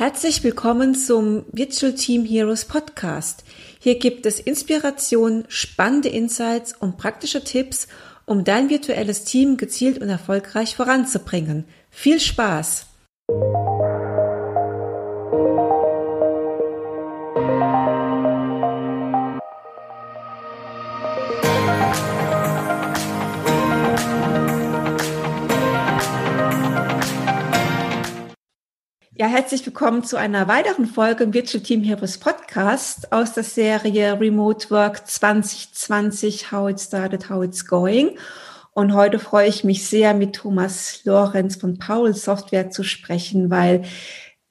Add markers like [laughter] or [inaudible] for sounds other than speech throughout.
Herzlich willkommen zum Virtual Team Heroes Podcast. Hier gibt es Inspiration, spannende Insights und praktische Tipps, um dein virtuelles Team gezielt und erfolgreich voranzubringen. Viel Spaß! Ja, herzlich willkommen zu einer weiteren Folge im Virtual Team Heroes Podcast aus der Serie Remote Work 2020, How It Started, How It's Going. Und heute freue ich mich sehr, mit Thomas Lorenz von Paul Software zu sprechen, weil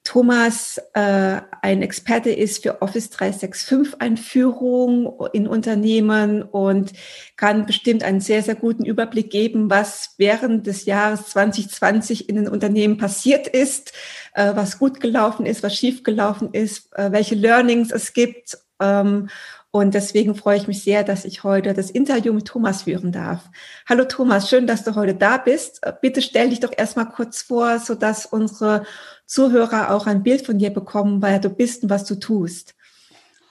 Thomas äh, ein Experte ist für Office 365 Einführung in Unternehmen und kann bestimmt einen sehr, sehr guten Überblick geben, was während des Jahres 2020 in den Unternehmen passiert ist, äh, was gut gelaufen ist, was schief gelaufen ist, äh, welche Learnings es gibt. Ähm, und deswegen freue ich mich sehr, dass ich heute das Interview mit Thomas führen darf. Hallo Thomas, schön, dass du heute da bist. Äh, bitte stell dich doch erstmal kurz vor, so dass unsere Zuhörer auch ein Bild von dir bekommen, wer du bist und was du tust.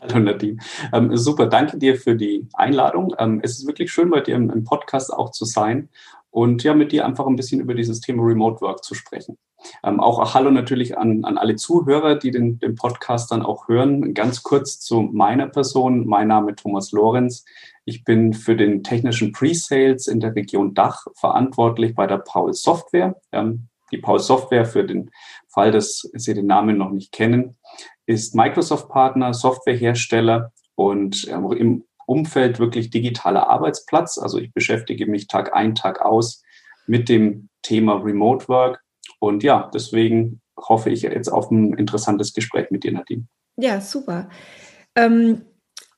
Hallo Nadine. Ähm, super, danke dir für die Einladung. Ähm, es ist wirklich schön, bei dir im, im, Podcast auch zu sein und ja, mit dir einfach ein bisschen über dieses Thema Remote Work zu sprechen. Ähm, auch Hallo natürlich an, an alle Zuhörer, die den, den Podcast dann auch hören. Ganz kurz zu meiner Person. Mein Name ist Thomas Lorenz. Ich bin für den technischen Pre-Sales in der Region Dach verantwortlich bei der Paul Software. Ähm, die Paul Software für den Fall, dass Sie den Namen noch nicht kennen, ist Microsoft-Partner, Softwarehersteller und ähm, im Umfeld wirklich digitaler Arbeitsplatz. Also ich beschäftige mich Tag ein, Tag aus mit dem Thema Remote Work. Und ja, deswegen hoffe ich jetzt auf ein interessantes Gespräch mit dir, Nadine. Ja, super. Ähm,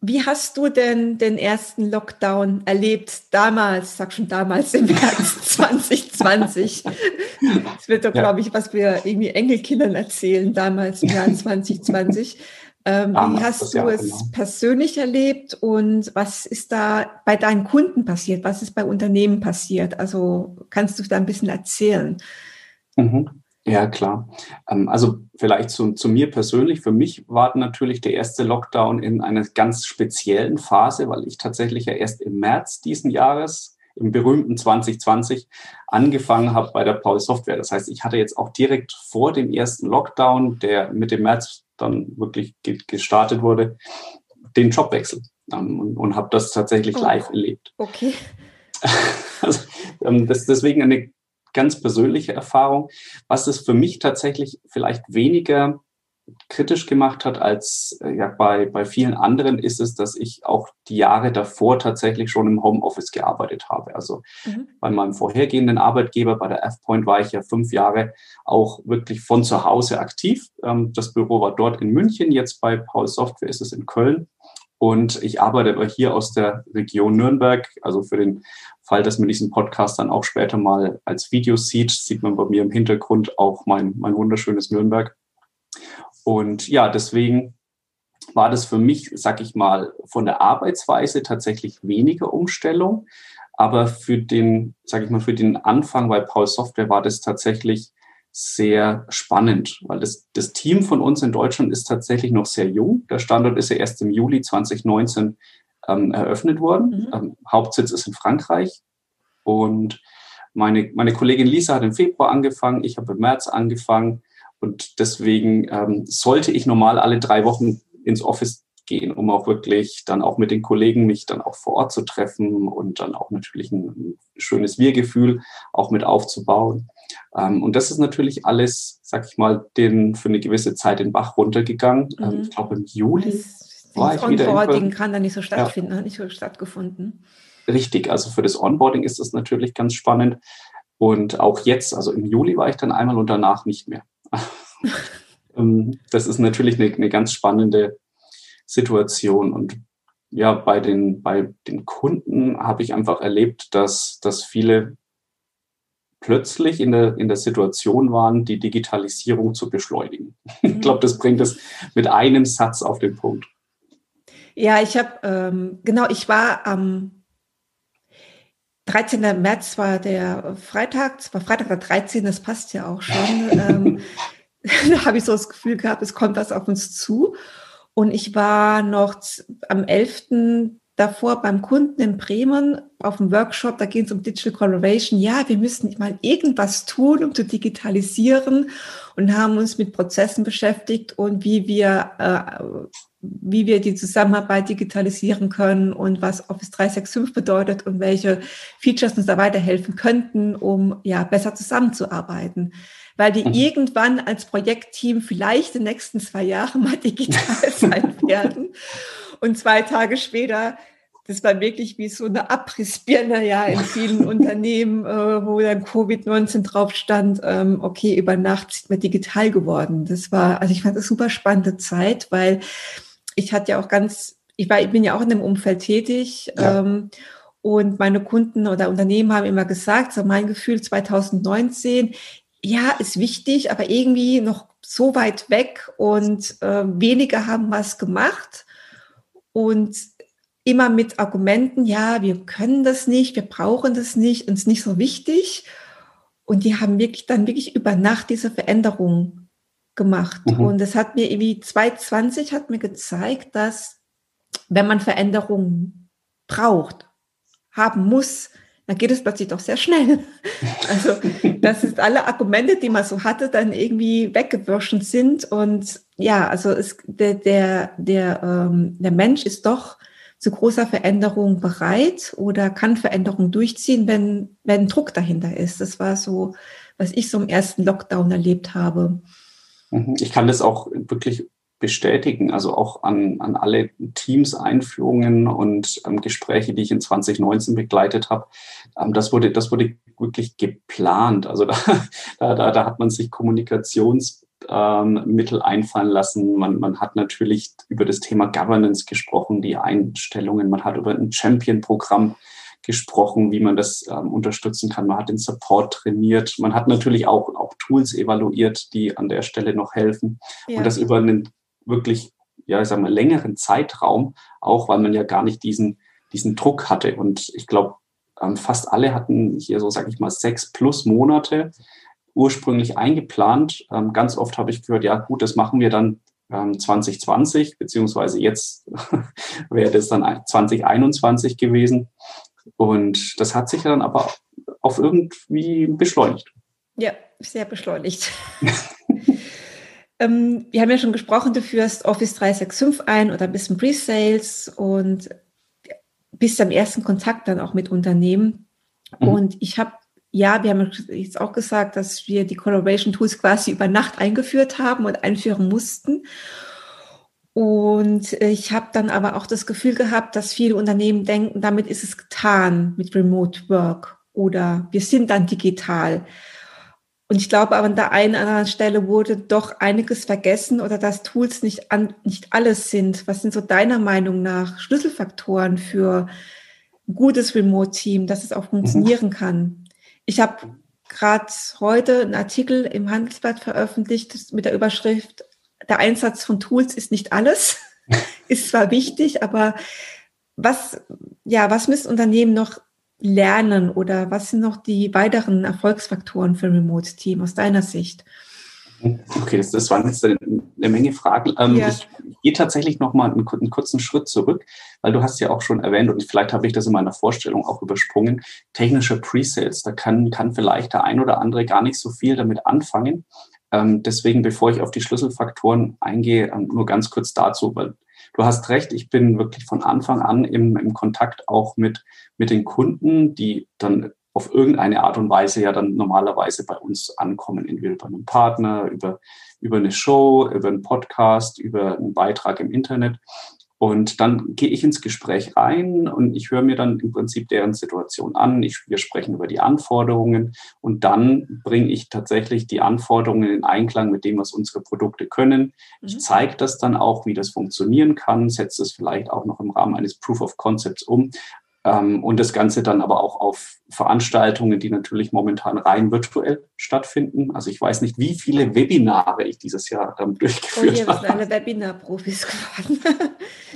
wie hast du denn den ersten Lockdown erlebt damals, sag schon damals im März [laughs] 2020? Das wird doch, ja. glaube ich, was wir irgendwie Enkelkindern erzählen, damals im Jahr [laughs] 2020. Ähm, wie hast du es genau. persönlich erlebt und was ist da bei deinen Kunden passiert? Was ist bei Unternehmen passiert? Also kannst du da ein bisschen erzählen? Mhm. Ja, klar. Ähm, also vielleicht zu, zu mir persönlich. Für mich war natürlich der erste Lockdown in einer ganz speziellen Phase, weil ich tatsächlich ja erst im März diesen Jahres, im berühmten 2020, angefangen habe bei der Paul Software. Das heißt, ich hatte jetzt auch direkt vor dem ersten Lockdown, der mit dem März dann wirklich gestartet wurde, den Jobwechsel ähm, und, und habe das tatsächlich oh. live erlebt. Okay. [laughs] Also, ähm, das, deswegen eine ganz persönliche Erfahrung. Was es für mich tatsächlich vielleicht weniger kritisch gemacht hat als äh, ja, bei, bei vielen anderen, ist es, dass ich auch die Jahre davor tatsächlich schon im Homeoffice gearbeitet habe. Also mhm. bei meinem vorhergehenden Arbeitgeber, bei der F-Point, war ich ja fünf Jahre auch wirklich von zu Hause aktiv. Ähm, das Büro war dort in München, jetzt bei Paul Software ist es in Köln. Und ich arbeite aber hier aus der Region Nürnberg. Also für den Fall, dass man diesen Podcast dann auch später mal als Video sieht, sieht man bei mir im Hintergrund auch mein, mein wunderschönes Nürnberg. Und ja, deswegen war das für mich, sag ich mal, von der Arbeitsweise tatsächlich weniger Umstellung. Aber für den, sag ich mal, für den Anfang bei Paul Software war das tatsächlich sehr spannend, weil das, das Team von uns in Deutschland ist tatsächlich noch sehr jung. Der Standort ist ja erst im Juli 2019 ähm, eröffnet worden. Mhm. Ähm, Hauptsitz ist in Frankreich. Und meine, meine Kollegin Lisa hat im Februar angefangen, ich habe im März angefangen. Und deswegen ähm, sollte ich normal alle drei Wochen ins Office gehen, um auch wirklich dann auch mit den Kollegen mich dann auch vor Ort zu treffen und dann auch natürlich ein, ein schönes Wir-Gefühl auch mit aufzubauen. Ähm, und das ist natürlich alles, sag ich mal, den, für eine gewisse Zeit den Bach runtergegangen. Ähm, mhm. Ich glaube, im Juli das, war ich wieder. Onboarding kann da nicht so stattfinden, ja. hat nicht so stattgefunden. Richtig, also für das Onboarding ist das natürlich ganz spannend. Und auch jetzt, also im Juli war ich dann einmal und danach nicht mehr. [laughs] Ähm, das ist natürlich eine, eine ganz spannende Situation. Und ja, bei den, bei den Kunden habe ich einfach erlebt, dass, dass viele plötzlich in der, in der Situation waren, die Digitalisierung zu beschleunigen. [laughs] Ich glaube, das bringt es mit einem Satz auf den Punkt. Ja, ich habe, ähm, genau, ich war am 13. März war der Freitag, war Freitag der 13., das passt ja auch schon. ähm, [laughs] da habe ich so das Gefühl gehabt, es kommt was auf uns zu. Und ich war noch am 11. davor beim Kunden in Bremen auf dem Workshop, da ging es um Digital Collaboration. Ja, wir müssen mal irgendwas tun, um zu digitalisieren und haben uns mit Prozessen beschäftigt und wie wir, äh, wie wir die Zusammenarbeit digitalisieren können und was Office 365 bedeutet und welche Features uns da weiterhelfen könnten, um ja besser zusammenzuarbeiten weil die mhm. irgendwann als Projektteam vielleicht in den nächsten zwei Jahren mal digital [laughs] sein werden. Und zwei Tage später, das war wirklich wie so eine Abrissbirne ja in vielen Unternehmen, äh, wo dann Covid-19 drauf stand, ähm, okay, über Nacht sind wir digital geworden. Das war, also ich fand das super spannende Zeit, weil ich hatte ja auch ganz, ich war, ich bin ja auch in dem Umfeld tätig. Ja. Ähm, und meine Kunden oder Unternehmen haben immer gesagt, so mein Gefühl 2019, ja, ist wichtig, aber irgendwie noch so weit weg und äh, wenige haben was gemacht und immer mit Argumenten, ja, wir können das nicht, wir brauchen das nicht, uns nicht so wichtig. Und die haben wirklich dann wirklich über Nacht diese Veränderung gemacht. Mhm. Und es hat mir irgendwie 2020 hat mir gezeigt, dass wenn man Veränderungen braucht, haben muss, dann geht es plötzlich doch sehr schnell. [laughs] Also, dass es alle Argumente, die man so hatte, dann irgendwie weggewirschen sind. Und ja, also es, der, der, der, ähm, der Mensch ist doch zu großer Veränderung bereit oder kann Veränderung durchziehen, wenn, wenn Druck dahinter ist. Das war so, was ich so im ersten Lockdown erlebt habe. Mhm. Ich kann das auch wirklich bestätigen, also auch an, an alle Teams, Einführungen und ähm, Gespräche, die ich in 2019 begleitet habe. Ähm, das, wurde, das wurde wirklich geplant. Also [laughs] da, da, da hat man sich Kommunikationsmittel ähm, einfallen lassen. Man, man hat natürlich über das Thema Governance gesprochen, die Einstellungen. Man hat über ein Champion-Programm gesprochen, wie man das ähm, unterstützen kann. Man hat den Support trainiert. Man hat natürlich auch, auch Tools evaluiert, die an der Stelle noch helfen. Ja. Und das über einen wirklich, ja, ich sag mal, längeren Zeitraum, auch weil man ja gar nicht diesen, diesen Druck hatte. Und ich glaube, ähm, fast alle hatten hier so, sag ich mal, sechs plus Monate ursprünglich eingeplant. Ähm, ganz oft habe ich gehört, ja gut, das machen wir dann 2020, ähm, beziehungsweise jetzt [laughs] wäre das dann 2021 gewesen. Und das hat sich dann aber auf irgendwie beschleunigt. Ja, sehr beschleunigt. [laughs] Ähm, wir haben ja schon gesprochen, du führst Office 365 ein oder bist im Pre-Sales und bist am ersten Kontakt dann auch mit Unternehmen. Mhm. Und ich habe, ja, wir haben jetzt auch gesagt, dass wir die Collaboration Tools quasi über Nacht eingeführt haben und einführen mussten. Und ich habe dann aber auch das Gefühl gehabt, dass viele Unternehmen denken, damit ist es getan mit Remote Work oder wir sind dann digital. Und ich glaube aber an der einen oder anderen Stelle wurde doch einiges vergessen oder dass Tools nicht, an, nicht alles sind. Was sind so deiner Meinung nach Schlüsselfaktoren für ein gutes Remote-Team, dass es auch funktionieren mhm. kann? Ich habe gerade heute einen Artikel im Handelsblatt veröffentlicht mit der Überschrift, der Einsatz von Tools ist nicht alles. [laughs] ist zwar wichtig, aber was, ja, was müssen Unternehmen noch lernen oder was sind noch die weiteren Erfolgsfaktoren für ein Remote-Team aus deiner Sicht? Okay, das, das waren jetzt eine, Menge Fragen. Ähm, ja. Ich gehe tatsächlich noch mal einen, einen, kurzen Schritt zurück, weil du hast ja auch schon erwähnt und vielleicht habe ich das in meiner Vorstellung auch übersprungen. Technische Pre-Sales, da kann, kann vielleicht der ein oder andere gar nicht so viel damit anfangen. Ähm, deswegen, bevor ich auf die Schlüsselfaktoren eingehe, ähm, nur ganz kurz dazu, weil du hast recht, ich bin wirklich von Anfang an im, im Kontakt auch mit, mit den Kunden, die dann auf irgendeine Art und Weise ja dann normalerweise bei uns ankommen, entweder bei einem Partner, über, über eine Show, über einen Podcast, über einen Beitrag im Internet. Und dann gehe ich ins Gespräch rein und ich höre mir dann im Prinzip deren Situation an. Ich, wir sprechen über die Anforderungen und dann bringe ich tatsächlich die Anforderungen in Einklang mit dem, was unsere Produkte können. Ich mhm. zeige das dann auch, wie das funktionieren kann, setze es vielleicht auch noch im Rahmen eines Proof of Concepts um. Ähm, und das Ganze dann aber auch auf Veranstaltungen, die natürlich momentan rein virtuell stattfinden. Also ich weiß nicht, wie viele Webinare ich dieses Jahr ähm, durchgeführt habe. Oh, wir sind alle Webinar-Profis [laughs] geworden.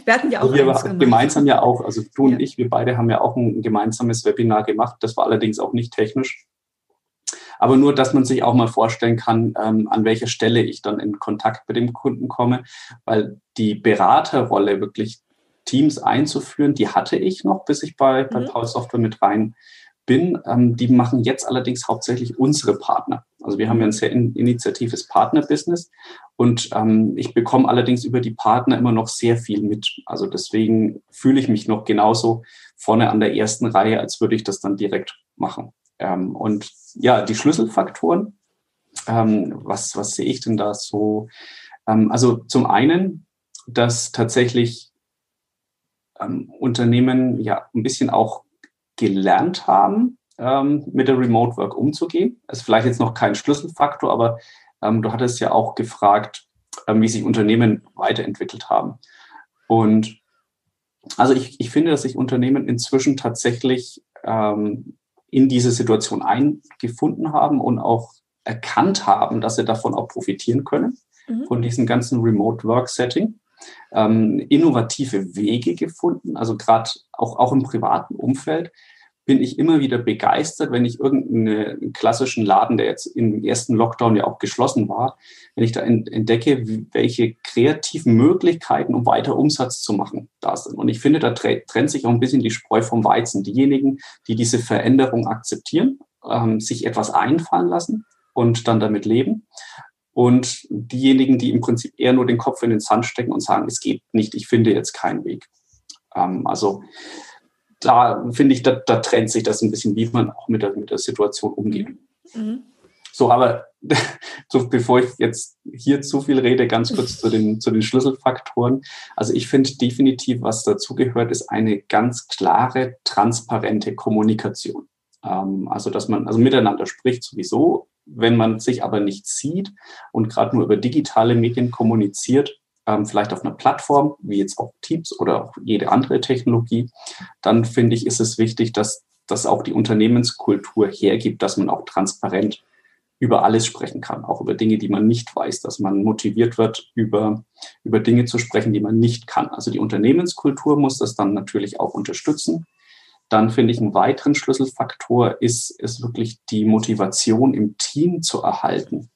wir hatten ja auch wir eins gemeinsam ja auch, also du ja. und ich, wir beide haben ja auch ein gemeinsames Webinar gemacht. Das war allerdings auch nicht technisch. aber nur, dass man sich auch mal vorstellen kann, ähm, an welcher Stelle ich dann in Kontakt mit dem Kunden komme, weil die Beraterrolle wirklich Teams einzuführen, die hatte ich noch, bis ich bei, bei mhm. Paul Software mit rein bin. Ähm, die machen jetzt allerdings hauptsächlich unsere Partner. Also wir haben ja ein sehr in, initiatives Partnerbusiness und ähm, ich bekomme allerdings über die Partner immer noch sehr viel mit. Also deswegen fühle ich mich noch genauso vorne an der ersten Reihe, als würde ich das dann direkt machen. Ähm, und ja, die Schlüsselfaktoren, ähm, was, was sehe ich denn da so? Ähm, also zum einen, dass tatsächlich ähm, Unternehmen ja ein bisschen auch gelernt haben, ähm, mit der Remote Work umzugehen. Das ist vielleicht jetzt noch kein Schlüsselfaktor, aber ähm, du hattest ja auch gefragt, ähm, wie sich Unternehmen weiterentwickelt haben. Und also ich, ich finde, dass sich Unternehmen inzwischen tatsächlich ähm, in diese Situation eingefunden haben und auch erkannt haben, dass sie davon auch profitieren können, mhm. von diesem ganzen Remote Work Setting. Ähm, innovative Wege gefunden, also gerade auch, auch im privaten Umfeld bin ich immer wieder begeistert, wenn ich irgendeinen klassischen Laden, der jetzt im ersten Lockdown ja auch geschlossen war, wenn ich da entdecke, welche kreativen Möglichkeiten, um weiter Umsatz zu machen, da sind. Und ich finde, da trennt sich auch ein bisschen die Spreu vom Weizen. Diejenigen, die diese Veränderung akzeptieren, ähm, sich etwas einfallen lassen und dann damit leben. Und diejenigen, die im Prinzip eher nur den Kopf in den Sand stecken und sagen, es geht nicht, ich finde jetzt keinen Weg. Ähm, also da finde ich, da, da, trennt sich das ein bisschen, wie man auch mit der, mit der Situation umgeht. Mhm. So, aber [laughs] so, bevor ich jetzt hier zu viel rede, ganz kurz zu den, zu den Schlüsselfaktoren. Also ich finde definitiv, was dazugehört, ist eine ganz klare, transparente Kommunikation. Ähm, also, dass man also miteinander spricht sowieso, wenn man sich aber nicht sieht und gerade nur über digitale Medien kommuniziert, ähm, vielleicht auf einer Plattform, wie jetzt auch Teams oder auch jede andere Technologie, dann finde ich, ist es wichtig, dass das auch die Unternehmenskultur hergibt, dass man auch transparent über alles sprechen kann, auch über Dinge, die man nicht weiß, dass man motiviert wird, über, über Dinge zu sprechen, die man nicht kann. Also die Unternehmenskultur muss das dann natürlich auch unterstützen. Dann finde ich, einen weiteren Schlüsselfaktor ist, ist wirklich die Motivation im Team zu erhalten.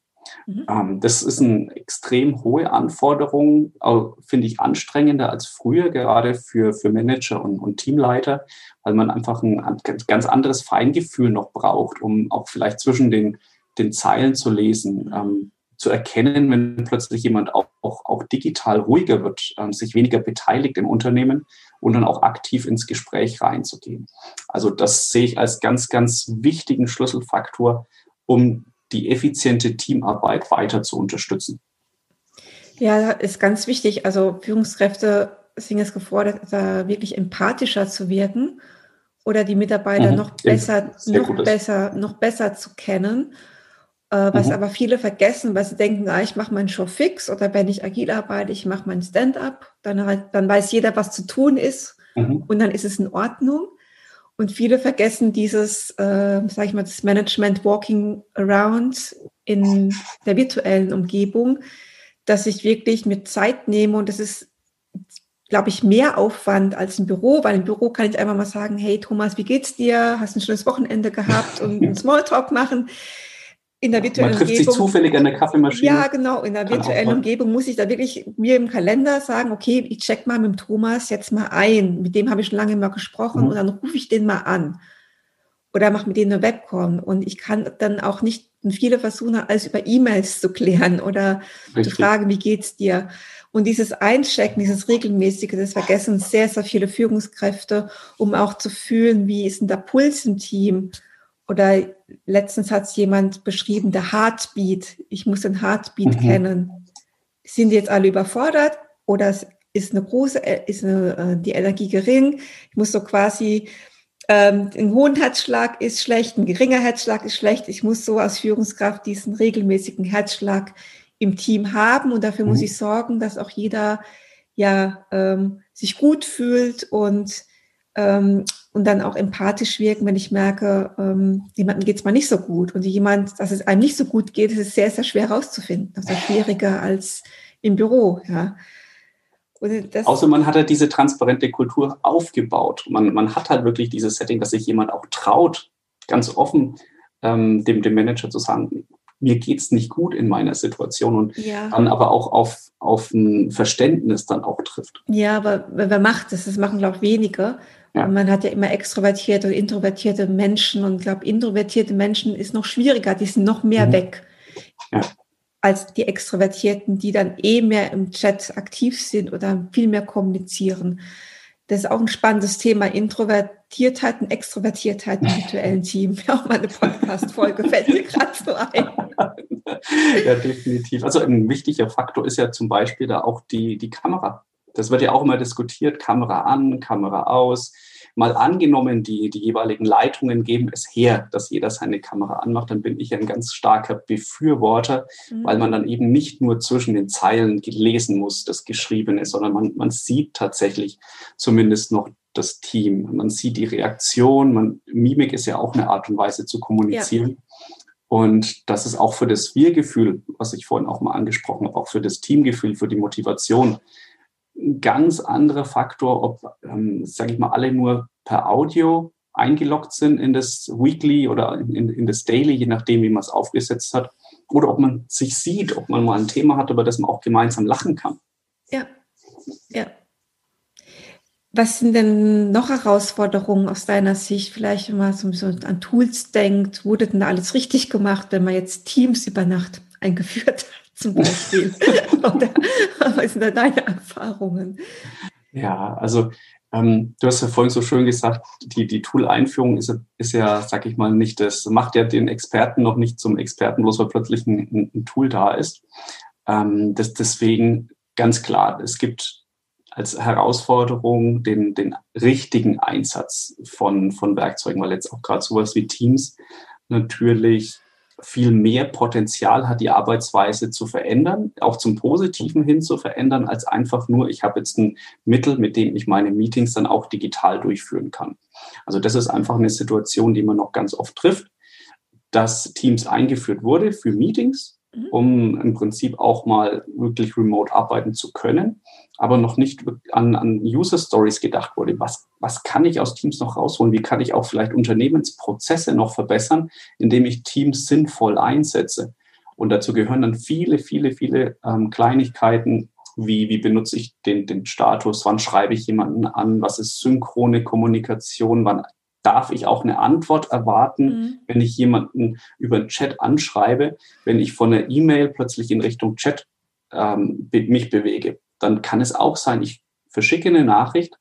Mhm. Ähm, das ist eine extrem hohe Anforderung, finde ich anstrengender als früher, gerade für, für Manager und, und Teamleiter, weil man einfach ein ganz anderes Feingefühl noch braucht, um auch vielleicht zwischen den, den Zeilen zu lesen, ähm, zu erkennen, wenn plötzlich jemand auch, auch, auch digital ruhiger wird, äh, sich weniger beteiligt im Unternehmen und dann auch aktiv ins Gespräch reinzugehen. Also das sehe ich als ganz, ganz wichtigen Schlüsselfaktor, um die effiziente Teamarbeit weiter zu unterstützen. Ja, ist ganz wichtig. Also Führungskräfte sind jetzt gefordert, da wirklich empathischer zu wirken oder die Mitarbeiter mhm. noch besser, noch besser, noch besser zu kennen. Äh, was mhm. aber viele vergessen, weil sie denken, ah, ich mache meinen Show fix oder wenn ich agil arbeite, ich mache mein Stand-up, dann, halt, dann weiß jeder, was zu tun ist mhm. und dann ist es in Ordnung. Und viele vergessen dieses, äh, sage ich mal, das Management Walking Around in der virtuellen Umgebung, dass ich wirklich mir Zeit nehme und das ist, glaube ich, mehr Aufwand als im Büro, weil im Büro kann ich einfach mal sagen, hey Thomas, wie geht's dir? Hast ein schönes Wochenende gehabt und einen [laughs] Smalltalk machen in der virtuellen Man trifft Umgebung, sich zufällig an der Kaffeemaschine. Ja, genau. In der virtuellen Umgebung muss ich da wirklich mir im Kalender sagen, okay, ich check mal mit dem Thomas jetzt mal ein. Mit dem habe ich schon lange mal gesprochen mhm. und dann rufe ich den mal an. Oder mache mit denen eine Webcom. Und ich kann dann auch nicht, viele versuchen alles über E-Mails zu klären oder Richtig. zu fragen, wie geht's dir? Und dieses Einchecken, dieses regelmäßige, das vergessen sehr, sehr viele Führungskräfte, um auch zu fühlen, wie ist denn der Puls im Team? Oder letztens hat es jemand beschrieben, der Heartbeat. Ich muss den Heartbeat mhm. kennen. Sind jetzt alle überfordert oder ist eine große, ist eine, äh, die Energie gering? Ich muss so quasi, ähm, ein hohen Herzschlag ist schlecht, ein geringer Herzschlag ist schlecht. Ich muss so als Führungskraft diesen regelmäßigen Herzschlag im Team haben und dafür mhm. muss ich sorgen, dass auch jeder ja ähm, sich gut fühlt und ähm, und dann auch empathisch wirken, wenn ich merke, ähm, jemandem geht es mal nicht so gut. Und jemand, dass es einem nicht so gut geht, ist sehr, sehr schwer herauszufinden. Das ist schwieriger als im Büro. Ja. Außer man hat halt diese transparente Kultur aufgebaut. Man, man hat halt wirklich dieses Setting, dass sich jemand auch traut, ganz offen ähm, dem, dem Manager zu sagen, mir geht's nicht gut in meiner Situation und ja. dann aber auch auf, auf ein Verständnis dann auch trifft. Ja, aber wer macht das? Das machen, glaube ich, wenige. Ja. Und man hat ja immer extrovertierte und introvertierte Menschen und ich glaube, introvertierte Menschen ist noch schwieriger, die sind noch mehr mhm. weg. Ja. Als die Extrovertierten, die dann eh mehr im Chat aktiv sind oder viel mehr kommunizieren. Das ist auch ein spannendes Thema. Introvertiertheit und Extrovertiertheit im virtuellen Team. Ja, [laughs] auch mal eine Podcast-Folge fällt mir gerade so ein. [laughs] Ja, definitiv. Also ein wichtiger Faktor ist ja zum Beispiel da auch die, die Kamera. Das wird ja auch immer diskutiert. Kamera an, Kamera aus mal angenommen, die, die jeweiligen Leitungen geben es her, dass jeder seine Kamera anmacht, dann bin ich ein ganz starker Befürworter, mhm. weil man dann eben nicht nur zwischen den Zeilen lesen muss, das Geschriebene, sondern man, man sieht tatsächlich zumindest noch das Team. Man sieht die Reaktion. Man, Mimik ist ja auch eine Art und Weise zu kommunizieren. Ja. Und das ist auch für das Wir-Gefühl, was ich vorhin auch mal angesprochen habe, auch für das Teamgefühl, für die Motivation ein ganz anderer Faktor, ob, ähm, sage ich mal, alle nur per Audio eingeloggt sind in das Weekly oder in, in das Daily, je nachdem, wie man es aufgesetzt hat, oder ob man sich sieht, ob man mal ein Thema hat, über das man auch gemeinsam lachen kann. Ja, ja. Was sind denn noch Herausforderungen aus deiner Sicht? Vielleicht, wenn man so an Tools denkt, wurde denn alles richtig gemacht, wenn man jetzt Teams über Nacht [laughs] eingeführt hat? Zum Beispiel? [laughs] Oder was sind da deine Erfahrungen? Ja, also ähm, du hast ja vorhin so schön gesagt, die, die Tool-Einführung ist, ist ja, sag ich mal, nicht das, macht ja den Experten noch nicht zum Experten, bloß weil plötzlich ein, ein Tool da ist. Ähm, das, deswegen ganz klar, es gibt als Herausforderung den, den richtigen Einsatz von, von Werkzeugen, weil jetzt auch gerade sowas wie Teams natürlich viel mehr Potenzial hat, die Arbeitsweise zu verändern, auch zum Positiven hin zu verändern, als einfach nur, ich habe jetzt ein Mittel, mit dem ich meine Meetings dann auch digital durchführen kann. Also das ist einfach eine Situation, die man noch ganz oft trifft, dass Teams eingeführt wurde für Meetings Mhm. um im Prinzip auch mal wirklich remote arbeiten zu können, aber noch nicht an, an User Stories gedacht wurde. Was, was kann ich aus Teams noch rausholen? Wie kann ich auch vielleicht Unternehmensprozesse noch verbessern, indem ich Teams sinnvoll einsetze? Und dazu gehören dann viele, viele, viele ähm, Kleinigkeiten, wie, wie benutze ich den, den Status, wann schreibe ich jemanden an, was ist synchrone Kommunikation, wann darf ich auch eine Antwort erwarten, mhm. wenn ich jemanden über den Chat anschreibe, wenn ich von der E-Mail plötzlich in Richtung Chat ähm, mich bewege. Dann kann es auch sein, ich verschicke eine Nachricht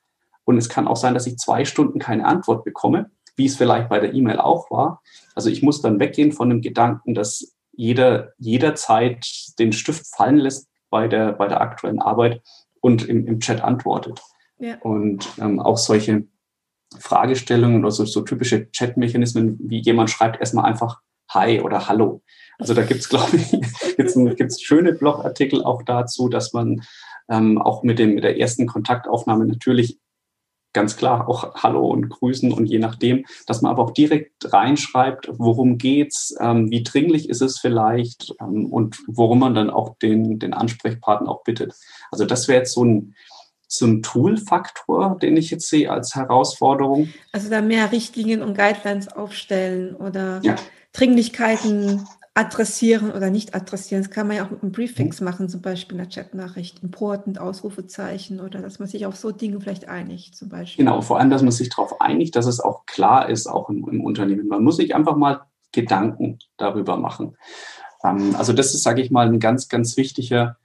und es kann auch sein, dass ich zwei Stunden keine Antwort bekomme, wie es vielleicht bei der E-Mail auch war. Also ich muss dann weggehen von dem Gedanken, dass jeder jederzeit den Stift fallen lässt bei der, bei der aktuellen Arbeit und im, im Chat antwortet. Ja. Und ähm, auch solche Fragestellungen oder so, so typische Chat-Mechanismen, wie jemand schreibt erstmal einfach Hi oder Hallo. Also da gibt's [laughs] glaube ich, gibt's, ein, gibt's schöne Blogartikel auch dazu, dass man ähm, auch mit, dem, mit der ersten Kontaktaufnahme natürlich ganz klar auch Hallo und Grüßen und je nachdem, dass man aber auch direkt reinschreibt, worum geht's, ähm, wie dringlich ist es vielleicht ähm, und worum man dann auch den, den Ansprechpartner auch bittet. Also das wäre jetzt so ein, so ein Tool-Faktor, den ich jetzt sehe als Herausforderung. Also da mehr Richtlinien und Guidelines aufstellen oder ja. Dringlichkeiten adressieren oder nicht adressieren. Das kann man ja auch mit einem Briefings mhm. machen, zum Beispiel in der Chatnachricht, important, Ausrufezeichen oder dass man sich auf so Dinge vielleicht einigt, zum Beispiel. Genau, vor allem, dass man sich darauf einigt, dass es auch klar ist, auch im, im Unternehmen. Man muss sich einfach mal Gedanken darüber machen. Ähm, also das ist, sage ich mal, ein ganz, ganz wichtiger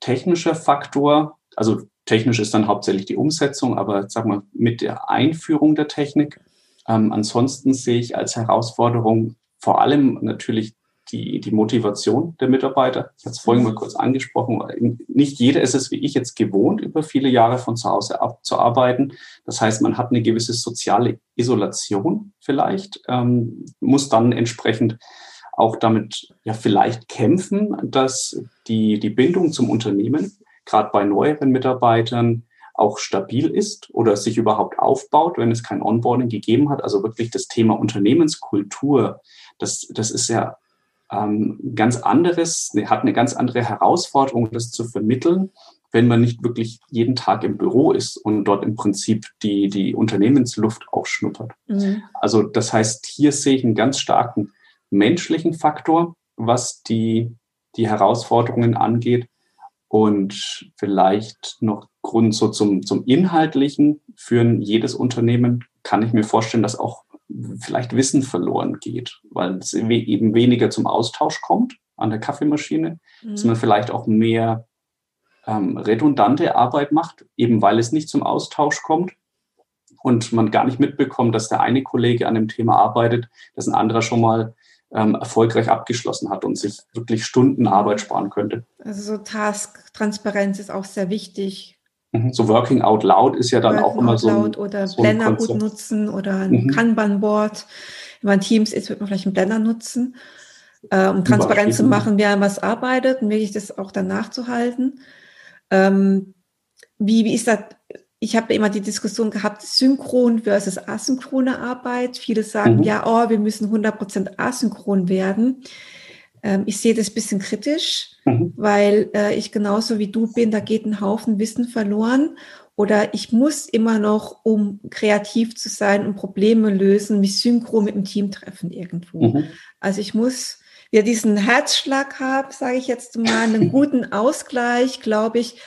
technischer Faktor. Also Technisch ist dann hauptsächlich die Umsetzung, aber sag mal, mit der Einführung der Technik. Ähm, ansonsten sehe ich als Herausforderung vor allem natürlich die, die Motivation der Mitarbeiter. Ich hatte es vorhin mal kurz angesprochen. Nicht jeder ist es wie ich jetzt gewohnt, über viele Jahre von zu Hause abzuarbeiten. Das heißt, man hat eine gewisse soziale Isolation vielleicht, ähm, muss dann entsprechend auch damit ja vielleicht kämpfen, dass die, die Bindung zum Unternehmen gerade bei neueren Mitarbeitern auch stabil ist oder sich überhaupt aufbaut, wenn es kein Onboarding gegeben hat. Also wirklich das Thema Unternehmenskultur, das, das ist ja ähm, ganz anderes, hat eine ganz andere Herausforderung, das zu vermitteln, wenn man nicht wirklich jeden Tag im Büro ist und dort im Prinzip die, die Unternehmensluft auch schnuppert. Mhm. Also das heißt, hier sehe ich einen ganz starken menschlichen Faktor, was die, die Herausforderungen angeht. Und vielleicht noch Grund so zum, zum Inhaltlichen für jedes Unternehmen kann ich mir vorstellen, dass auch vielleicht Wissen verloren geht, weil es eben weniger zum Austausch kommt an der Kaffeemaschine, mhm. sondern vielleicht auch mehr ähm, redundante Arbeit macht, eben weil es nicht zum Austausch kommt und man gar nicht mitbekommt, dass der eine Kollege an dem Thema arbeitet, dass ein anderer schon mal ähm, erfolgreich abgeschlossen hat und sich wirklich Stunden Arbeit sparen könnte. Also so Task-Transparenz ist auch sehr wichtig. Mhm. So Working Out Loud ist ja dann Working auch immer so. Ein, oder so Blender gut nutzen oder ein mhm. Kanban-Board. Wenn man Teams ist, wird man vielleicht einen Blender nutzen, äh, um transparent zu machen, wer an was arbeitet und wirklich das auch dann nachzuhalten. Ähm, wie, wie ist das? Ich habe immer die Diskussion gehabt, synchron versus asynchrone Arbeit. Viele sagen, mhm. ja, oh, wir müssen 100% asynchron werden. Ähm, ich sehe das ein bisschen kritisch, mhm. weil äh, ich genauso wie du bin, da geht ein Haufen Wissen verloren. Oder ich muss immer noch, um kreativ zu sein und Probleme lösen, mich synchron mit dem Team treffen irgendwo. Mhm. Also ich muss wir diesen Herzschlag haben, sage ich jetzt mal, einen [laughs] guten Ausgleich, glaube ich,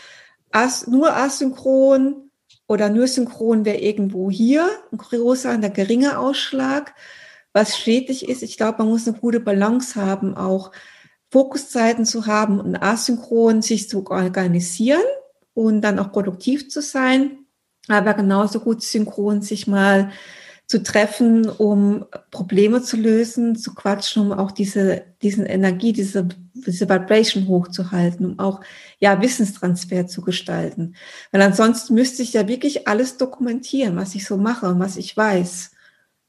as, nur asynchron oder nur synchron wäre irgendwo hier ein großer, ein geringer Ausschlag. Was schädlich ist, ich glaube, man muss eine gute Balance haben, auch Fokuszeiten zu haben und asynchron sich zu organisieren und dann auch produktiv zu sein, aber genauso gut synchron sich mal zu treffen, um Probleme zu lösen, zu quatschen, um auch diese, diesen Energie, diese, diese Vibration hochzuhalten, um auch, ja, Wissenstransfer zu gestalten. Weil ansonsten müsste ich ja wirklich alles dokumentieren, was ich so mache und was ich weiß.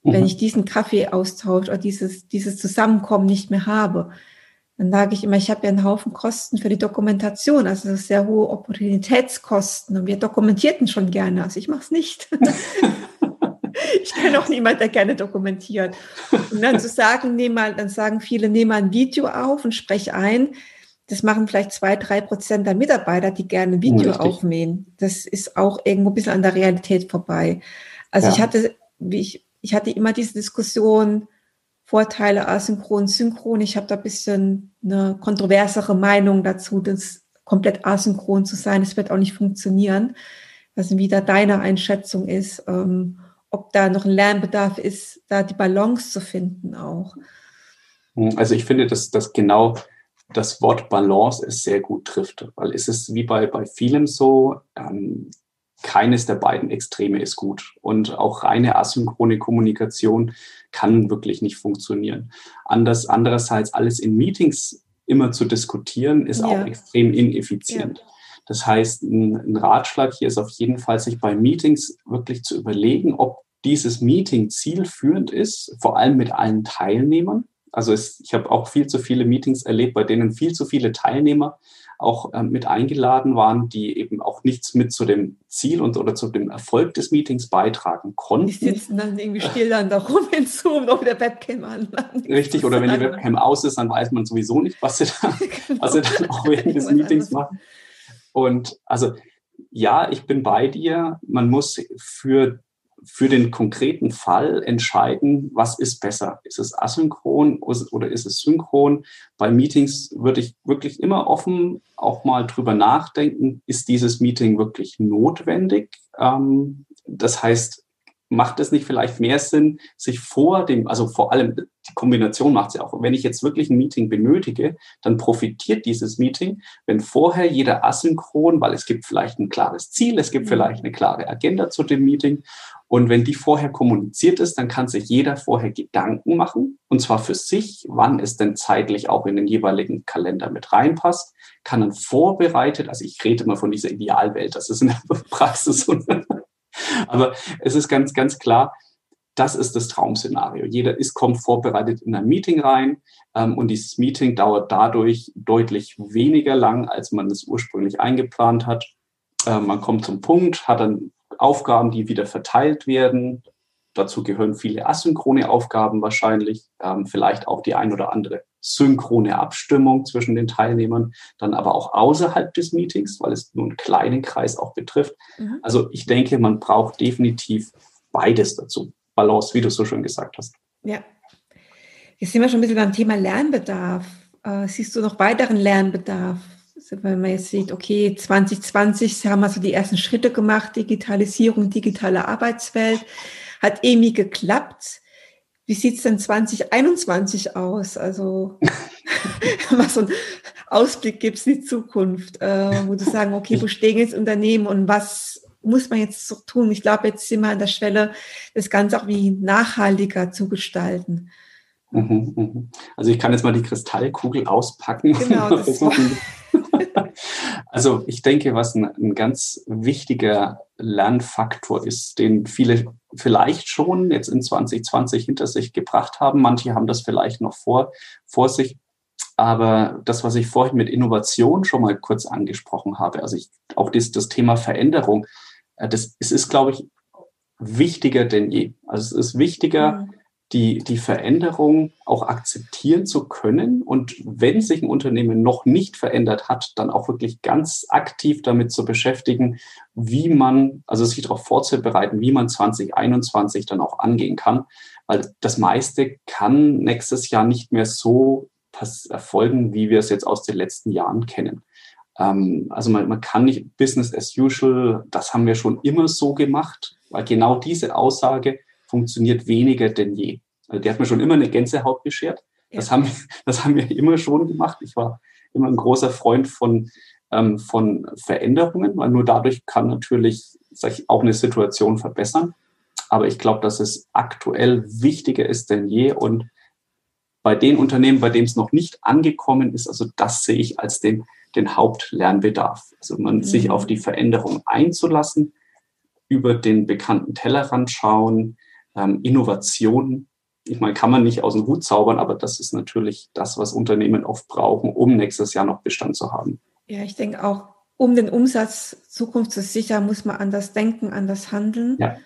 Mhm. Wenn ich diesen Kaffeeaustausch oder dieses, dieses Zusammenkommen nicht mehr habe, dann sage ich immer, ich habe ja einen Haufen Kosten für die Dokumentation, also sehr hohe Opportunitätskosten und wir dokumentierten schon gerne, also ich mache es nicht. [laughs] ich kenne auch niemand, der gerne dokumentiert. Und dann zu sagen, nehm mal, dann sagen viele, nehme mal ein Video auf und spreche ein. Das machen vielleicht zwei, drei Prozent der Mitarbeiter, die gerne ein Video Richtig. aufnehmen. Das ist auch irgendwo ein bisschen an der Realität vorbei. Also ja. ich hatte, wie ich, ich hatte immer diese Diskussion, Vorteile asynchron, synchron. Ich habe da ein bisschen eine kontroversere Meinung dazu, das komplett asynchron zu sein. Es wird auch nicht funktionieren. Was wieder deine Einschätzung ist. Ähm, ob da noch ein Lernbedarf ist, da die Balance zu finden auch. Also ich finde, dass, dass genau das Wort Balance es sehr gut trifft, weil es ist wie bei, bei vielem so, ähm, keines der beiden Extreme ist gut. Und auch reine asynchrone Kommunikation kann wirklich nicht funktionieren. Anders, andererseits alles in Meetings immer zu diskutieren, ist ja. auch extrem ineffizient. Ja. Das heißt, ein, ein Ratschlag hier ist auf jeden Fall, sich bei Meetings wirklich zu überlegen, ob dieses Meeting zielführend ist, vor allem mit allen Teilnehmern. Also es, ich habe auch viel zu viele Meetings erlebt, bei denen viel zu viele Teilnehmer auch äh, mit eingeladen waren, die eben auch nichts mit zu dem Ziel und oder zu dem Erfolg des Meetings beitragen konnten. Die sitzen dann irgendwie still dann da rum in Zoom auf der Webcam an. Richtig, oder wenn die Webcam aus ist, dann weiß man sowieso nicht, was sie, da, [laughs] genau. was sie dann auch während des Meetings machen. Und also ja, ich bin bei dir. Man muss für, für den konkreten Fall entscheiden, was ist besser. Ist es asynchron oder ist es synchron? Bei Meetings würde ich wirklich immer offen auch mal drüber nachdenken, ist dieses Meeting wirklich notwendig? Ähm, das heißt, macht es nicht vielleicht mehr Sinn, sich vor dem, also vor allem die Kombination macht es ja auch. Wenn ich jetzt wirklich ein Meeting benötige, dann profitiert dieses Meeting, wenn vorher jeder asynchron, weil es gibt vielleicht ein klares Ziel, es gibt mhm. vielleicht eine klare Agenda zu dem Meeting. Und wenn die vorher kommuniziert ist, dann kann sich jeder vorher Gedanken machen, und zwar für sich, wann es denn zeitlich auch in den jeweiligen Kalender mit reinpasst, kann dann vorbereitet, also ich rede immer von dieser Idealwelt, das ist in der [laughs] Praxis [laughs] aber es ist ganz, ganz klar, das ist das Traumszenario. Jeder ist, kommt vorbereitet in ein Meeting rein ähm, und dieses Meeting dauert dadurch deutlich weniger lang, als man es ursprünglich eingeplant hat. Äh, man kommt zum Punkt, hat dann Aufgaben, die wieder verteilt werden. Dazu gehören viele asynchrone Aufgaben wahrscheinlich, ähm, vielleicht auch die ein oder andere synchrone Abstimmung zwischen den Teilnehmern, dann aber auch außerhalb des Meetings, weil es nur einen kleinen Kreis auch betrifft. Mhm. Also ich denke, man braucht definitiv beides dazu. Balance, wie du so schön gesagt hast. Ja. Jetzt sind wir schon ein bisschen beim Thema Lernbedarf. Äh, siehst du noch weiteren Lernbedarf? Also wenn man jetzt sieht, okay, 2020 haben wir so die ersten Schritte gemacht, Digitalisierung, digitale Arbeitswelt, hat irgendwie geklappt. Wie sieht's denn 2021 aus? Also [laughs] was so einen Ausblick gibt's in die Zukunft, äh, wo du sagen, okay, wo stehen jetzt Unternehmen und was muss man jetzt so tun? Ich glaube, jetzt sind wir an der Schwelle, das Ganze auch wie nachhaltiger zu gestalten. Mhm, mhm. Also ich kann jetzt mal die Kristallkugel auspacken. Genau, [laughs] [laughs] also ich denke, was ein, ein, ganz wichtiger Lernfaktor ist, den viele vielleicht schon jetzt in 2020 hinter sich gebracht haben. Manche haben das vielleicht noch vor, vor sich. Aber das, was ich vorhin mit Innovation schon mal kurz angesprochen habe, also ich, auch das, das Thema Veränderung, äh, das, es ist, glaube ich, wichtiger denn je. Also es ist wichtiger, mhm. Die, die Veränderung auch akzeptieren zu können und wenn sich ein Unternehmen noch nicht verändert hat, dann auch wirklich ganz aktiv damit zu beschäftigen, wie man, also sich darauf vorzubereiten, wie man 2021 dann auch angehen kann. Weil das meiste kann nächstes Jahr nicht mehr so erfolgen, wie wir es jetzt aus den letzten Jahren kennen. Ähm, also man, man kann nicht Business as usual, das haben wir schon immer so gemacht, weil genau diese Aussage funktioniert weniger denn je. Also die hat mir schon immer eine Gänsehaut beschert. Ja. Das, haben, das haben wir immer schon gemacht. Ich war immer ein großer Freund von, ähm, von Veränderungen, weil nur dadurch kann natürlich sag ich, auch eine Situation verbessern. Aber ich glaube, dass es aktuell wichtiger ist denn je und bei den Unternehmen, bei denen es noch nicht angekommen ist, also das sehe ich als den den Hauptlernbedarf. Also man mhm. sich auf die Veränderung einzulassen, über den bekannten Tellerrand schauen, ähm, Innovationen. Ich meine, kann man nicht aus dem Hut zaubern, aber das ist natürlich das, was Unternehmen oft brauchen, um nächstes Jahr noch Bestand zu haben. Ja, ich denke auch, um den Umsatz Zukunft zu sichern, muss man anders denken, anders handeln. Ja.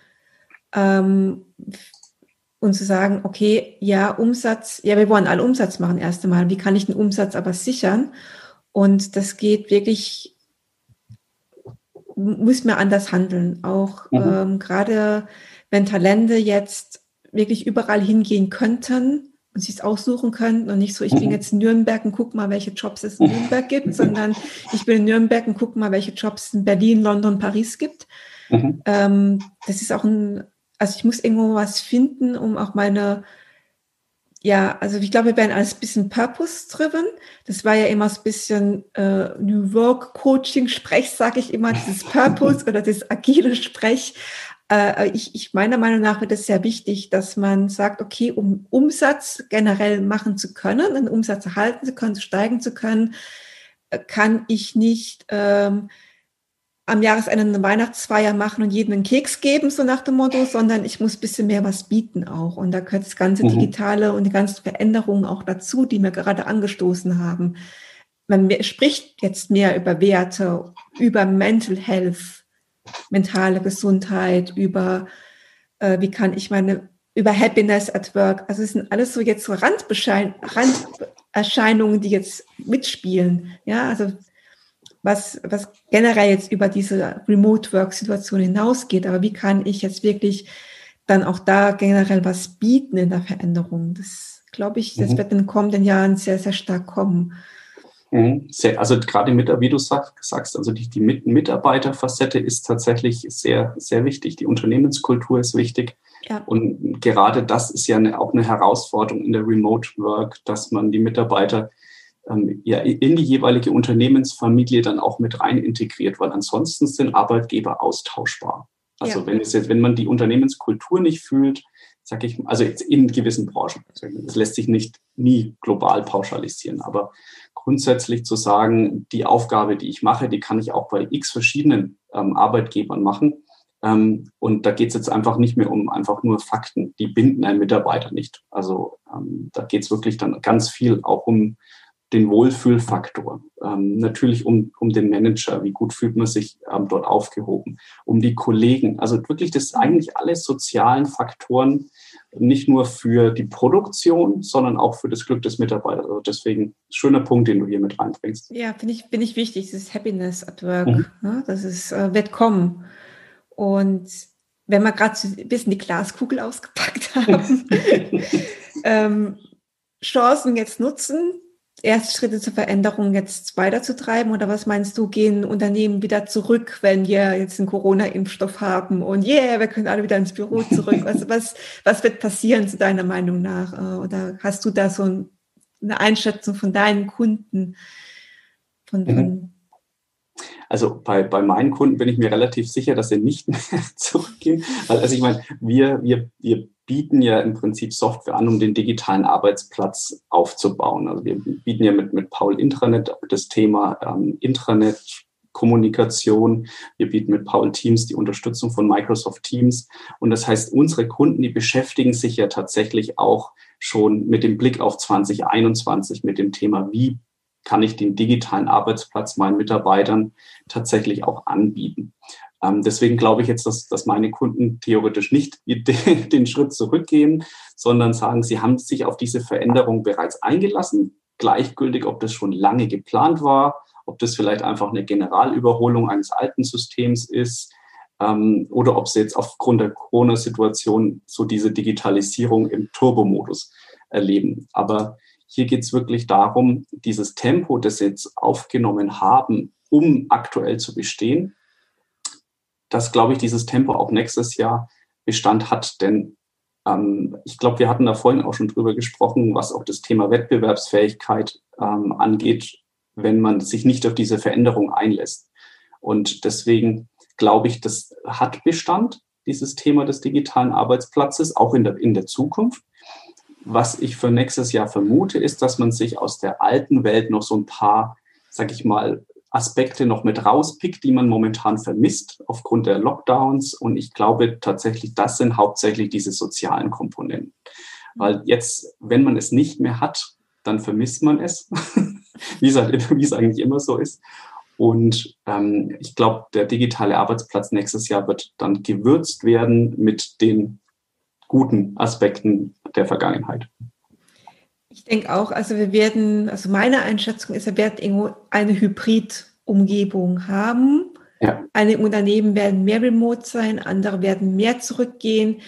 Ähm, und zu sagen, okay, ja, Umsatz, ja, wir wollen alle Umsatz machen erst einmal. Wie kann ich den Umsatz aber sichern? Und das geht wirklich, muss man anders handeln. Auch mhm. ähm, gerade wenn Talente jetzt wirklich überall hingehen könnten und sich es aussuchen könnten und nicht so, ich bin mhm. jetzt in Nürnberg und guck mal, welche Jobs es in Nürnberg gibt, [laughs] sondern ich bin in Nürnberg und guck mal, welche Jobs es in Berlin, London, Paris gibt. Mhm. Ähm, das ist auch ein, also ich muss irgendwo was finden, um auch meine ja, also ich glaube, wir werden alles ein bisschen purpose-driven. Das war ja immer so ein bisschen äh, New Work Coaching Sprech, sage ich immer, dieses [laughs] Purpose oder das agile Sprech. Äh, ich, ich meiner Meinung nach wird es sehr wichtig, dass man sagt, okay, um Umsatz generell machen zu können, einen Umsatz erhalten zu können, steigen zu können, äh, kann ich nicht ähm, am Jahresende eine Weihnachtsfeier machen und jedem einen Keks geben, so nach dem Motto, sondern ich muss bisschen mehr was bieten auch. Und da gehört das ganze mhm. Digitale und die ganzen Veränderungen auch dazu, die wir gerade angestoßen haben. Man spricht jetzt mehr über Werte, über Mental Health, mentale Gesundheit, über äh, wie kann ich meine, über Happiness at Work. Also es sind alles so jetzt so Randerscheinungen, die jetzt mitspielen. Ja, also was, was generell jetzt über diese Remote-Work-Situation hinausgeht. Aber wie kann ich jetzt wirklich dann auch da generell was bieten in der Veränderung? Das glaube ich, das mhm. wird in den kommenden Jahren sehr, sehr stark kommen. Mhm. Also gerade mit, wie du sagst, also die, die Mitarbeiterfacette ist tatsächlich sehr, sehr wichtig. Die Unternehmenskultur ist wichtig. Ja. Und gerade das ist ja eine, auch eine Herausforderung in der Remote Work, dass man die Mitarbeiter ähm, ja, in die jeweilige Unternehmensfamilie dann auch mit rein integriert, weil ansonsten sind Arbeitgeber austauschbar. Also ja. wenn es jetzt, wenn man die Unternehmenskultur nicht fühlt, sage ich, also in gewissen Branchen, das lässt sich nicht nie global pauschalisieren, aber grundsätzlich zu sagen, die Aufgabe, die ich mache, die kann ich auch bei x verschiedenen ähm, Arbeitgebern machen. Ähm, und da geht es jetzt einfach nicht mehr um einfach nur Fakten, die binden einen Mitarbeiter nicht. Also ähm, da geht es wirklich dann ganz viel auch um den Wohlfühlfaktor. Ähm, natürlich um, um den Manager, wie gut fühlt man sich ähm, dort aufgehoben, um die Kollegen. Also wirklich das eigentlich alle sozialen Faktoren, nicht nur für die Produktion, sondern auch für das Glück des Mitarbeiters. Also deswegen schöner Punkt, den du hier mit reinbringst. Ja, finde ich, finde ich wichtig, dieses Happiness at Work. Mhm. Ne? Das ist, äh, wird kommen. Und wenn wir gerade ein bisschen die Glaskugel ausgepackt [laughs] haben, [laughs] ähm, Chancen jetzt nutzen, erste Schritte zur Veränderung jetzt weiterzutreiben? Oder was meinst du, gehen Unternehmen wieder zurück, wenn wir jetzt einen Corona-Impfstoff haben und yeah, wir können alle wieder ins Büro zurück? [laughs] Was, was, was wird passieren zu deiner Meinung nach? Äh, oder hast du da so eine Einschätzung von deinen Kunden? Von, von mhm. also bei, bei meinen Kunden bin ich mir relativ sicher, dass sie nicht [laughs] mehr zurückgehen. Also ich meine, wir, wir, wir bieten ja im Prinzip Software an, um den digitalen Arbeitsplatz aufzubauen. Also wir bieten ja mit, mit Paul Intranet das Thema ähm, Intranet, Kommunikation. Wir bieten mit Paul Teams die Unterstützung von Microsoft Teams. Und das heißt, unsere Kunden, die beschäftigen sich ja tatsächlich auch schon mit dem Blick auf 2021 mit dem Thema, wie kann ich den digitalen Arbeitsplatz meinen Mitarbeitern tatsächlich auch anbieten. Ähm, deswegen glaube ich jetzt, dass, dass meine Kunden theoretisch nicht [laughs] den, den Schritt zurückgehen, sondern sagen, sie haben sich auf diese Veränderung bereits eingelassen, gleichgültig, ob das schon lange geplant war, ob das vielleicht einfach eine Generalüberholung eines alten Systems ist ähm, oder ob sie jetzt aufgrund der Corona-Situation so diese Digitalisierung im Turbomodus erleben. Aber hier geht es wirklich darum, dieses Tempo, das sie jetzt aufgenommen haben, um aktuell zu bestehen, dass, glaube ich, dieses Tempo auch nächstes Jahr Bestand hat. Denn ähm, ich glaube, wir hatten da vorhin auch schon drüber gesprochen, was auch das Thema Wettbewerbsfähigkeit ähm, angeht, wenn man sich nicht auf diese Veränderung einlässt. Und deswegen glaube ich, das hat Bestand, dieses Thema des digitalen Arbeitsplatzes, auch in der, in der Zukunft. Was ich für nächstes Jahr vermute, ist, dass man sich aus der alten Welt noch so ein paar, sag ich mal, Aspekte noch mit rauspickt, die man momentan vermisst aufgrund der Lockdowns. Und ich glaube tatsächlich, das sind hauptsächlich diese sozialen Komponenten. Weil jetzt, wenn man es nicht mehr hat, dann vermisst man es, [laughs] wie, es halt, wie es eigentlich immer so ist. Und ähm, ich glaube, der digitale Arbeitsplatz nächstes Jahr wird dann gewürzt werden mit den guten Aspekten der Vergangenheit. Ich denke auch, also wir werden, also meine Einschätzung ist, wir werden irgendwo eine Hybrid-Umgebung haben. Ja. Einige Unternehmen werden mehr remote sein, andere werden mehr zurückgehen.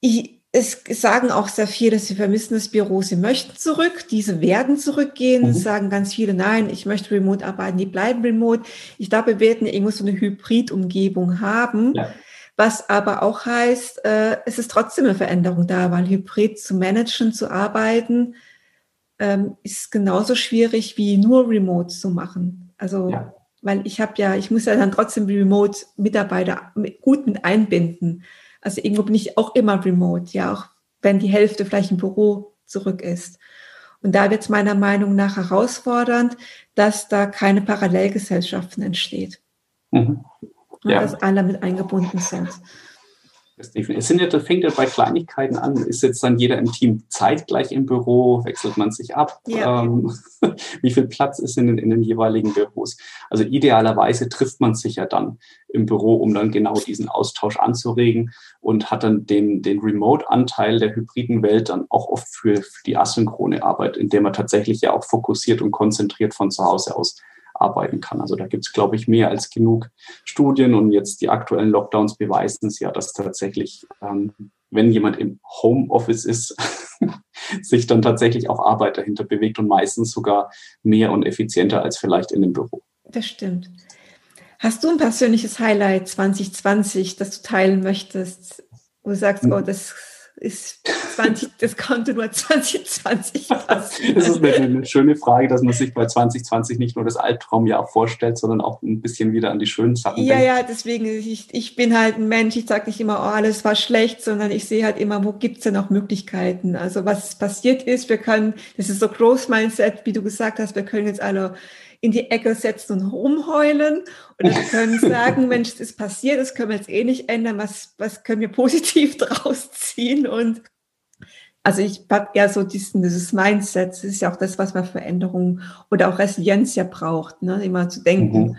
Ich, es sagen auch sehr viele, dass sie vermissen das Büro, sie möchten zurück, diese werden zurückgehen, mhm. sagen ganz viele, nein, ich möchte remote arbeiten, die bleiben remote. Ich glaube, wir werden irgendwo so eine Hybrid-Umgebung haben. Ja was aber auch heißt, äh, es ist trotzdem eine Veränderung da, weil Hybrid zu managen, zu arbeiten, ähm, ist genauso schwierig wie nur Remote zu machen. Also, ja. weil ich habe ja, ich muss ja dann trotzdem Remote-Mitarbeiter gut mit einbinden. Also irgendwo bin ich auch immer remote, ja, auch wenn die Hälfte vielleicht im Büro zurück ist. Und da wird es meiner Meinung nach herausfordernd, dass da keine Parallelgesellschaften entsteht. Mhm ja. dass alle mit eingebunden sind. Es sind ja, das fängt ja bei Kleinigkeiten an. Ist jetzt dann jeder im Team zeitgleich im Büro? Wechselt man sich ab? Ja. Ähm, [laughs] wie viel Platz ist in den, in den jeweiligen Büros? Also idealerweise trifft man sich ja dann im Büro, um dann genau diesen Austausch anzuregen und hat dann den, den Remote-Anteil der hybriden Welt dann auch oft für, für die asynchrone Arbeit, in der man tatsächlich ja auch fokussiert und konzentriert von zu Hause aus arbeiten kann. Also da gibt es, glaube ich, mehr als genug Studien und jetzt die aktuellen Lockdowns beweisen es ja, dass tatsächlich, ähm, wenn jemand im Homeoffice ist, [laughs] sich dann tatsächlich auch Arbeit dahinter bewegt und meistens sogar mehr und effizienter als vielleicht in dem Büro. Das stimmt. Hast du ein persönliches Highlight 2020, das du teilen möchtest, wo du sagst, hm. oh, das ist 20, das konnte nur 2020 [laughs] passieren. Das ist eine, eine, schöne Frage, dass man sich bei 2020 nicht nur das Albtraumjahr vorstellt, sondern auch ein bisschen wieder an die schönen Sachen ja, denkt. Ja, ja, deswegen, ich, ich bin halt ein Mensch, ich sage nicht immer, oh, alles war schlecht, sondern ich sehe halt immer, wo gibt es denn noch Möglichkeiten? Also was passiert ist, wir können, das ist so Groß-Mindset, wie du gesagt hast, wir können jetzt alle in die Ecke setzen und rumheulen. Oder wir [laughs] können sagen, Mensch, es ist passiert, das können wir jetzt eh nicht ändern, was, was können wir positiv [laughs] draus ziehen? Und also ich habe eher so diesen, dieses Mindset, das ist ja auch das, was man Veränderung oder auch Resilienz ja braucht, ne? immer zu denken. Mhm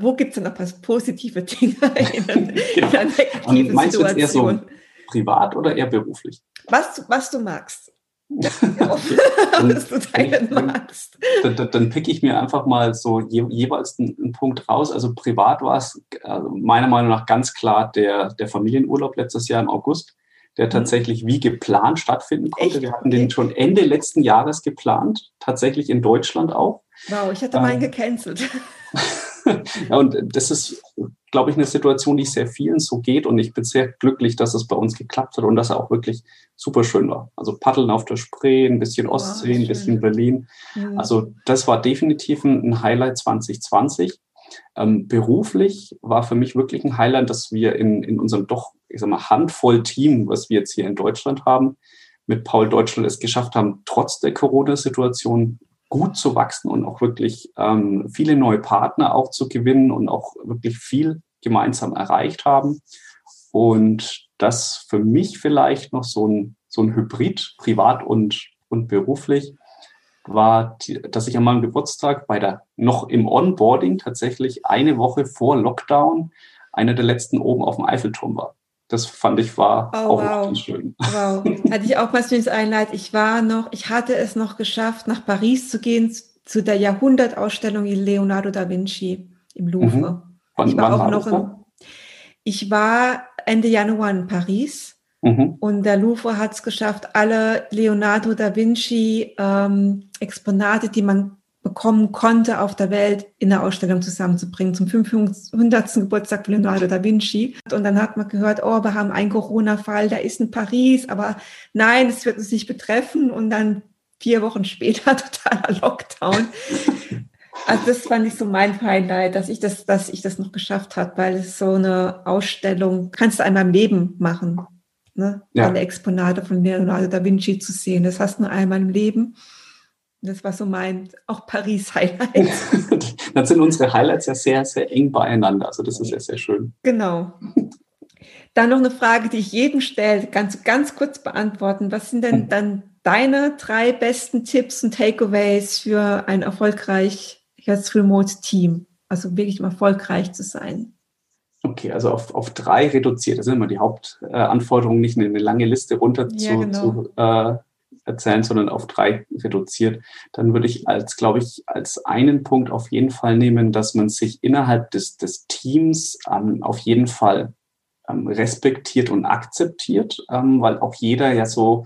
wo gibt es denn noch was positive Dinge [laughs] in, genau. in einer negativen Situation? So, privat oder eher beruflich? Was, was du magst. Was [laughs] [laughs] du teilen magst. Dann, dann, dann pick ich mir einfach mal so je, jeweils einen, einen, Punkt raus. Also privat war es also meiner Meinung nach ganz klar der, der Familienurlaub letztes Jahr im August, der mhm. tatsächlich wie geplant stattfinden konnte. Echt? Wir hatten den schon Ende letzten Jahres geplant, tatsächlich in Deutschland auch. Wow, ich hatte meinen ähm, gecancelt. [laughs] ja, und das ist, glaube ich, eine Situation, die sehr vielen so geht. Und ich bin sehr glücklich, dass es bei uns geklappt hat und dass er auch wirklich super schön war. Also Paddeln auf der Spree, ein bisschen Ostsee, ein bisschen Berlin. Mhm. Also das war definitiv ein Highlight 2020. Ähm, beruflich war für mich wirklich ein Highlight, dass wir in, in unserem doch, ich sag mal, Handvoll Team, was wir jetzt hier in Deutschland haben, mit Paul Deutschland es geschafft haben, trotz der Corona-Situation gut zu wachsen und auch wirklich ähm, viele neue Partner auch zu gewinnen und auch wirklich viel gemeinsam erreicht haben. Und das für mich vielleicht noch so ein, so ein Hybrid, privat und, und beruflich, war, die, dass ich an meinem Geburtstag bei der noch im Onboarding tatsächlich eine Woche vor Lockdown einer der letzten oben auf dem Eiffelturm war das fand ich war oh, auch wow. schön. Wow. [laughs] Hatte ich auch was schönes Einleit. Ich war noch, ich hatte es noch geschafft, nach Paris zu gehen, zu der Jahrhundertausstellung Leonardo da Vinci im Louvre. Mhm. Wann, ich war auch noch in, ich war Ende Januar in Paris mhm. und der Louvre hat es geschafft, alle Leonardo da Vinci ähm, Exponate, die man bekommen konnte, auf der Welt in der Ausstellung zusammenzubringen zum 500. Geburtstag von Leonardo da Vinci. Und dann hat man gehört, oh, wir haben einen Corona-Fall, der ist in Paris, aber nein, es wird uns nicht betreffen. Und dann vier Wochen später [laughs] totaler Lockdown. Also das fand ich so mein Highlight, dass ich das, dass ich das noch geschafft habe, weil es so eine Ausstellung kannst du einmal im Leben machen. Ne? Ja. Alle Exponate von Leonardo da Vinci zu sehen. Das hast du nur einmal im Leben. Das war so mein, auch Paris-Highlight. [laughs] [laughs] Dann sind unsere Highlights ja sehr, sehr eng beieinander. Also das ist ja sehr schön. Genau. Dann noch eine Frage, die ich jedem stelle, ganz, ganz kurz beantworten. Was sind denn dann deine drei besten Tipps und Takeaways für ein erfolgreiches Remote-Team? Also wirklich erfolgreich zu sein. Okay, also auf, auf drei reduziert. Das sind immer die Hauptanforderungen, nicht eine lange Liste runter ja, zu, genau. zu äh, erzählen, sondern auf drei reduziert, dann würde ich als, glaube ich, als einen Punkt auf jeden Fall nehmen, dass man sich innerhalb des, des Teams ähm, auf jeden Fall ähm, respektiert und akzeptiert, ähm, weil auch jeder ja so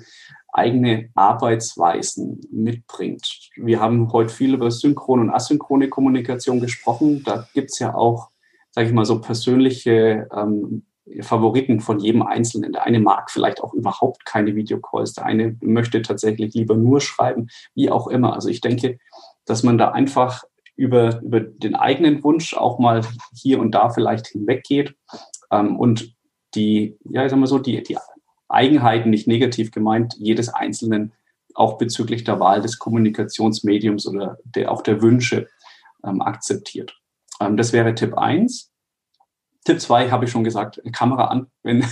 eigene Arbeitsweisen mitbringt. Wir haben heute viel über synchrone und asynchrone Kommunikation gesprochen. Da gibt's ja auch, sage ich mal, so persönliche ähm, Favoriten von jedem Einzelnen. Der eine mag vielleicht auch überhaupt keine Videocalls, der eine möchte tatsächlich lieber nur schreiben, wie auch immer. Also ich denke, dass man da einfach über, über den eigenen Wunsch auch mal hier und da vielleicht hinweggeht ähm, und die, ja, ich sag mal so, die, die Eigenheiten nicht negativ gemeint, jedes Einzelnen auch bezüglich der Wahl des Kommunikationsmediums oder der, auch der Wünsche ähm, akzeptiert. Ähm, das wäre Tipp eins. Tipp 2 habe ich schon gesagt, Kamera an, wenn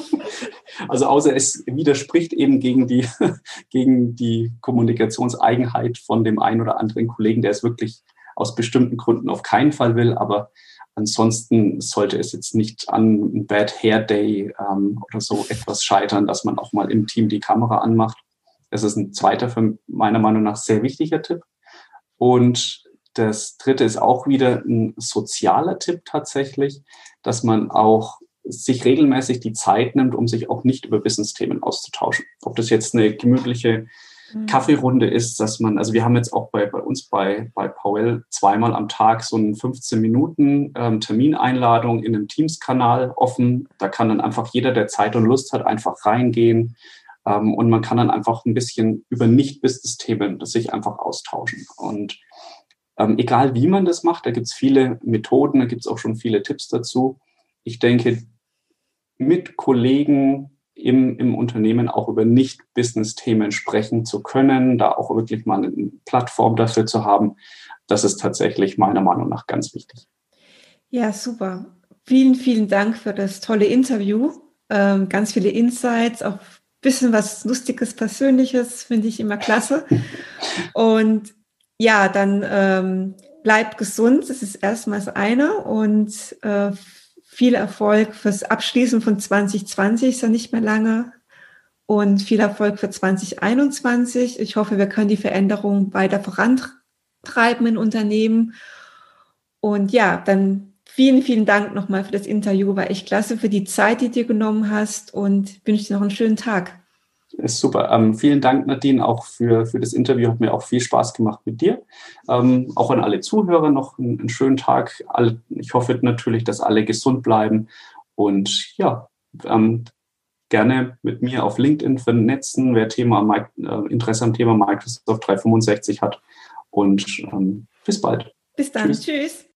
[laughs] also außer es widerspricht eben gegen die, [laughs] gegen die Kommunikationseigenheit von dem einen oder anderen Kollegen, der es wirklich aus bestimmten Gründen auf keinen Fall will, aber ansonsten sollte es jetzt nicht an Bad Hair Day ähm, oder so etwas scheitern, dass man auch mal im Team die Kamera anmacht. Das ist ein zweiter, für meiner Meinung nach sehr wichtiger Tipp. Und das dritte ist auch wieder ein sozialer Tipp tatsächlich, dass man auch sich regelmäßig die Zeit nimmt, um sich auch nicht über Business-Themen auszutauschen. Ob das jetzt eine gemütliche mhm. Kaffeerunde ist, dass man, also wir haben jetzt auch bei, bei uns bei, bei Powell zweimal am Tag so einen 15 Minuten ähm, Termineinladung in einem Teams-Kanal offen. Da kann dann einfach jeder, der Zeit und Lust hat, einfach reingehen. Ähm, und man kann dann einfach ein bisschen über Nicht-Business-Themen sich einfach austauschen. Und ähm, egal wie man das macht, da gibt es viele Methoden, da gibt es auch schon viele Tipps dazu. Ich denke, mit Kollegen im, im Unternehmen auch über Nicht-Business-Themen sprechen zu können, da auch wirklich mal eine Plattform dafür zu haben, das ist tatsächlich meiner Meinung nach ganz wichtig. Ja, super. Vielen, vielen Dank für das tolle Interview. Ähm, ganz viele Insights, auch ein bisschen was Lustiges, Persönliches, finde ich immer klasse. [laughs] Und ja, dann ähm, bleib gesund, das ist erstmal das eine. Und äh, viel Erfolg fürs Abschließen von 2020, ist ja nicht mehr lange. Und viel Erfolg für 2021. Ich hoffe, wir können die Veränderung weiter vorantreiben in Unternehmen. Und ja, dann vielen, vielen Dank nochmal für das Interview. War echt klasse für die Zeit, die du dir genommen hast und wünsche dir noch einen schönen Tag. Ist super. Ähm, vielen Dank, Nadine, auch für, für das Interview. Hat mir auch viel Spaß gemacht mit dir. Ähm, auch an alle Zuhörer noch einen, einen schönen Tag. Alle, ich hoffe natürlich, dass alle gesund bleiben. Und ja, ähm, gerne mit mir auf LinkedIn vernetzen, wer Thema, äh, Interesse am Thema Microsoft 365 hat. Und ähm, bis bald. Bis dann. Tschüss. Tschüss.